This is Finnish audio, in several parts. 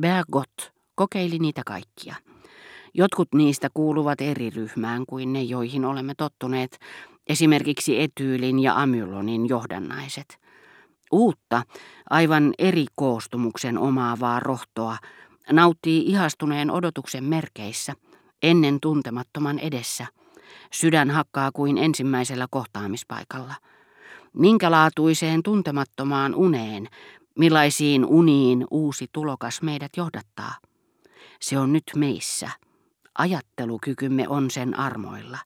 Bergot kokeili niitä kaikkia. Jotkut niistä kuuluvat eri ryhmään kuin ne, joihin olemme tottuneet, esimerkiksi etyylin ja amylonin johdannaiset. Uutta, aivan eri koostumuksen omaavaa rohtoa nauttii ihastuneen odotuksen merkeissä, ennen tuntemattoman edessä. Sydän hakkaa kuin ensimmäisellä kohtaamispaikalla. Minkälaatuiseen tuntemattomaan uneen, millaisiin uniin uusi tulokas meidät johdattaa. Se on nyt meissä. Ajattelukykymme on sen armoilla.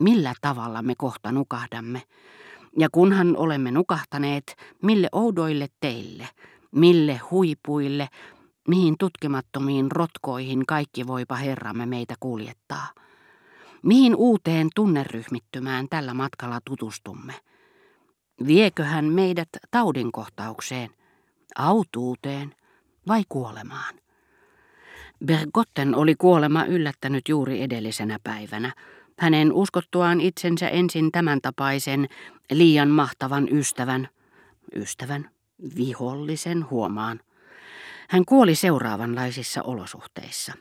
Millä tavalla me kohta nukahdamme? Ja kunhan olemme nukahtaneet, mille oudoille teille, mille huipuille, mihin tutkimattomiin rotkoihin kaikki voipa Herramme meitä kuljettaa. Mihin uuteen tunneryhmittymään tällä matkalla tutustumme? Vieköhän meidät taudinkohtaukseen, autuuteen vai kuolemaan? Bergotten oli kuolema yllättänyt juuri edellisenä päivänä. Hänen uskottuaan itsensä ensin tämän tapaisen liian mahtavan ystävän, ystävän, vihollisen huomaan. Hän kuoli seuraavanlaisissa olosuhteissa.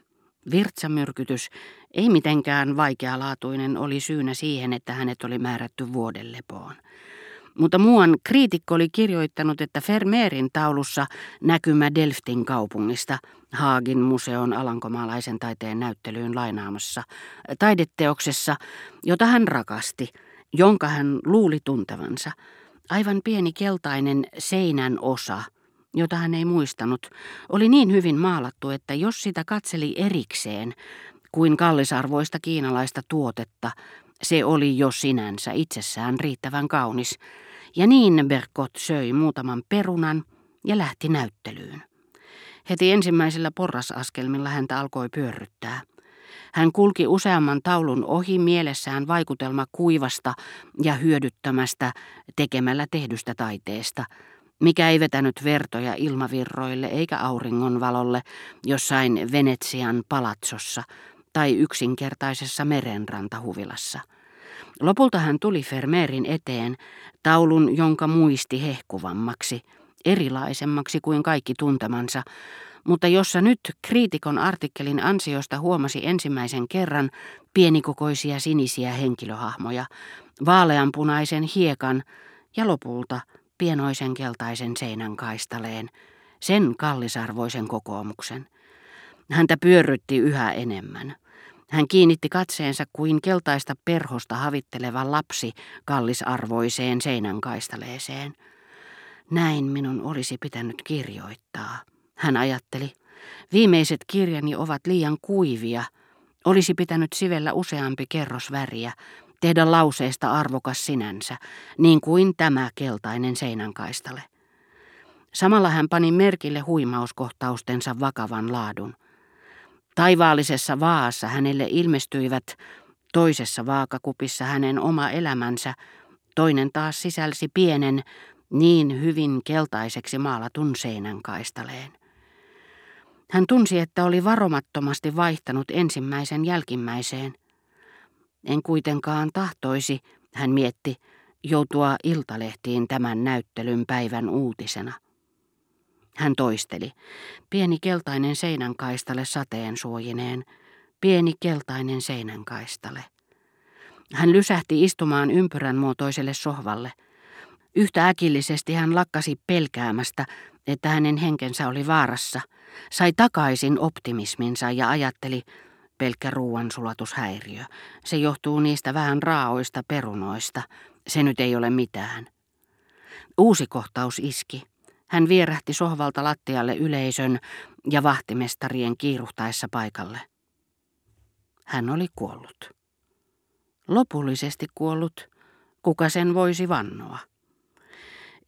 Virtsamyrkytys, ei mitenkään vaikealaatuinen, oli syynä siihen, että hänet oli määrätty vuoden lepoon. Mutta muuan kriitikko oli kirjoittanut, että Vermeerin taulussa näkymä Delftin kaupungista, Haagin museon alankomaalaisen taiteen näyttelyyn lainaamassa, taideteoksessa, jota hän rakasti, jonka hän luuli tuntevansa, aivan pieni keltainen seinän osa, jota hän ei muistanut, oli niin hyvin maalattu, että jos sitä katseli erikseen, kuin kallisarvoista kiinalaista tuotetta, se oli jo sinänsä itsessään riittävän kaunis, ja niin Berkot söi muutaman perunan ja lähti näyttelyyn. Heti ensimmäisellä porrasaskelmilla häntä alkoi pyörryttää. Hän kulki useamman taulun ohi mielessään vaikutelma kuivasta ja hyödyttämästä tekemällä tehdystä taiteesta, mikä ei vetänyt vertoja ilmavirroille eikä auringonvalolle jossain Venetsian palatsossa tai yksinkertaisessa merenrantahuvilassa – Lopulta hän tuli Fermeerin eteen, taulun, jonka muisti hehkuvammaksi, erilaisemmaksi kuin kaikki tuntemansa, mutta jossa nyt kriitikon artikkelin ansiosta huomasi ensimmäisen kerran pienikokoisia sinisiä henkilöhahmoja, vaaleanpunaisen hiekan ja lopulta pienoisen keltaisen seinän kaistaleen, sen kallisarvoisen kokoomuksen. Häntä pyörrytti yhä enemmän. Hän kiinnitti katseensa kuin keltaista perhosta havitteleva lapsi kallisarvoiseen seinän kaistaleeseen. Näin minun olisi pitänyt kirjoittaa, hän ajatteli. Viimeiset kirjani ovat liian kuivia. Olisi pitänyt sivellä useampi kerros väriä, tehdä lauseesta arvokas sinänsä, niin kuin tämä keltainen seinänkaistale. Samalla hän pani merkille huimauskohtaustensa vakavan laadun. Taivaallisessa vaassa hänelle ilmestyivät toisessa vaakakupissa hänen oma elämänsä, toinen taas sisälsi pienen, niin hyvin keltaiseksi maalatun seinän kaistaleen. Hän tunsi, että oli varomattomasti vaihtanut ensimmäisen jälkimmäiseen. En kuitenkaan tahtoisi, hän mietti, joutua iltalehtiin tämän näyttelyn päivän uutisena. Hän toisteli. Pieni keltainen seinänkaistale sateen suojineen. Pieni keltainen seinänkaistale. Hän lysähti istumaan ympyrän muotoiselle sohvalle. Yhtä äkillisesti hän lakkasi pelkäämästä, että hänen henkensä oli vaarassa. Sai takaisin optimisminsa ja ajatteli, pelkkä ruoansulatushäiriö. Se johtuu niistä vähän raaoista perunoista. Se nyt ei ole mitään. Uusi kohtaus iski. Hän vierähti sohvalta lattialle yleisön ja vahtimestarien kiiruhtaessa paikalle. Hän oli kuollut. Lopullisesti kuollut, kuka sen voisi vannoa.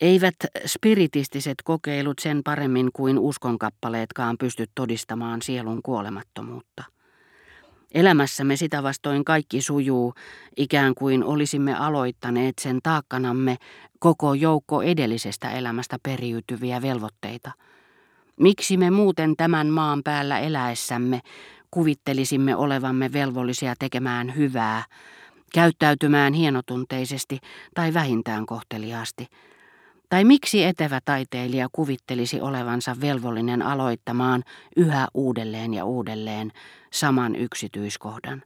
Eivät spiritistiset kokeilut sen paremmin kuin uskonkappaleetkaan pysty todistamaan sielun kuolemattomuutta. Elämässämme sitä vastoin kaikki sujuu, ikään kuin olisimme aloittaneet sen taakkanamme koko joukko edellisestä elämästä periytyviä velvoitteita. Miksi me muuten tämän maan päällä eläessämme kuvittelisimme olevamme velvollisia tekemään hyvää, käyttäytymään hienotunteisesti tai vähintään kohteliaasti, Tai miksi etevä taiteilija kuvittelisi olevansa velvollinen aloittamaan yhä uudelleen ja uudelleen saman yksityiskohdan,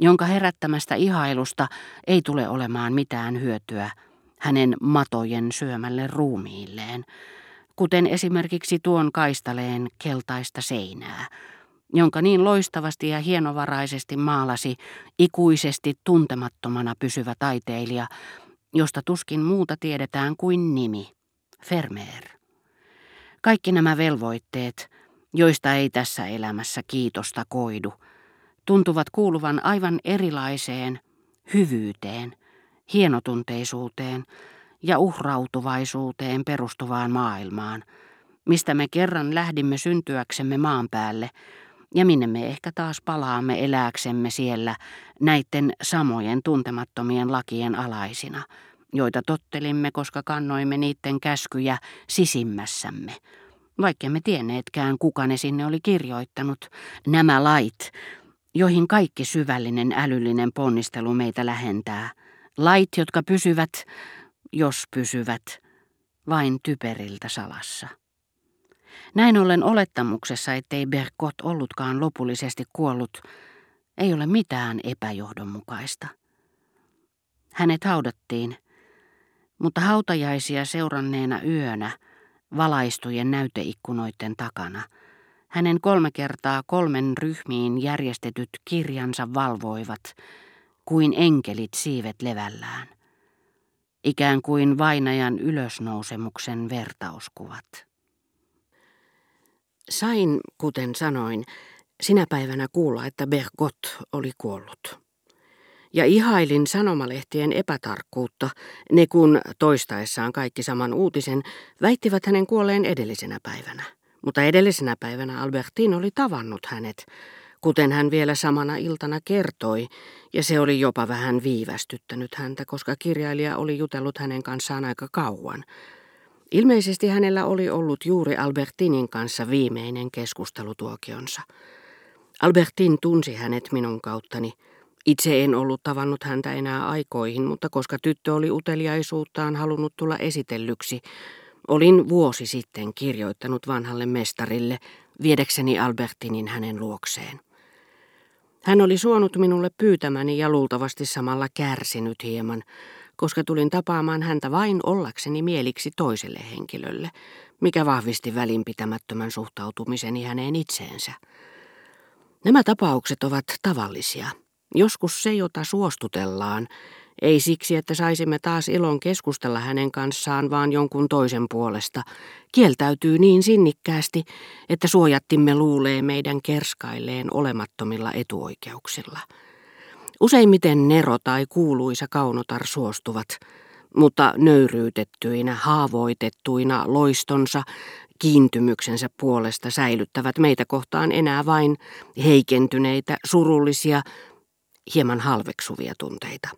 jonka herättämästä ihailusta ei tule olemaan mitään hyötyä hänen matojen syömälle ruumiilleen, kuten esimerkiksi tuon kaistaleen keltaista seinää, jonka niin loistavasti ja hienovaraisesti maalasi ikuisesti tuntemattomana pysyvä taiteilija, josta tuskin muuta tiedetään kuin nimi, Vermeer. Kaikki nämä velvoitteet, joista ei tässä elämässä kiitosta koidu, tuntuvat kuuluvan aivan erilaiseen hyvyyteen, hienotunteisuuteen ja uhrautuvaisuuteen perustuvaan maailmaan, mistä me kerran lähdimme syntyäksemme maan päälle ja minne me ehkä taas palaamme elääksemme siellä näiden samojen tuntemattomien lakien alaisina, joita tottelimme, koska kannoimme niiden käskyjä sisimmässämme. Vaikka me tienneetkään, kuka ne sinne oli kirjoittanut, nämä lait, joihin kaikki syvällinen älyllinen ponnistelu meitä lähentää. Lait, jotka pysyvät, jos pysyvät, vain typeriltä salassa. Näin ollen olettamuksessa, ettei Berkot ollutkaan lopullisesti kuollut, ei ole mitään epäjohdonmukaista. Hänet haudattiin, mutta hautajaisia seuranneena yönä, valaistujen näyteikkunoiden takana, hänen kolme kertaa kolmen ryhmiin järjestetyt kirjansa valvoivat, kuin enkelit siivet levällään. Ikään kuin vainajan ylösnousemuksen vertauskuvat. Sain, kuten sanoin, sinä päivänä kuulla, että Bergot oli kuollut. Ja ihailin sanomalehtien epätarkkuutta, ne kun toistaessaan kaikki saman uutisen väittivät hänen kuolleen edellisenä päivänä. Mutta edellisenä päivänä Albertin oli tavannut hänet, kuten hän vielä samana iltana kertoi, ja se oli jopa vähän viivästyttänyt häntä, koska kirjailija oli jutellut hänen kanssaan aika kauan. Ilmeisesti hänellä oli ollut juuri Albertinin kanssa viimeinen keskustelutuokionsa. Albertin tunsi hänet minun kauttani. Itse en ollut tavannut häntä enää aikoihin, mutta koska tyttö oli uteliaisuuttaan halunnut tulla esitellyksi, olin vuosi sitten kirjoittanut vanhalle mestarille viedäkseni Albertinin hänen luokseen. Hän oli suonut minulle pyytämäni ja luultavasti samalla kärsinyt hieman, koska tulin tapaamaan häntä vain ollakseni mieliksi toiselle henkilölle, mikä vahvisti välinpitämättömän suhtautumiseni häneen itseensä. Nämä tapaukset ovat tavallisia. Joskus se, jota suostutellaan, ei siksi, että saisimme taas ilon keskustella hänen kanssaan, vaan jonkun toisen puolesta, kieltäytyy niin sinnikkäästi, että suojattimme luulee meidän kerskailleen olemattomilla etuoikeuksilla. Useimmiten Nero tai kuuluisa Kaunotar suostuvat, mutta nöyryytettyinä, haavoitettuina loistonsa, kiintymyksensä puolesta säilyttävät meitä kohtaan enää vain heikentyneitä, surullisia, hieman halveksuvia tunteita.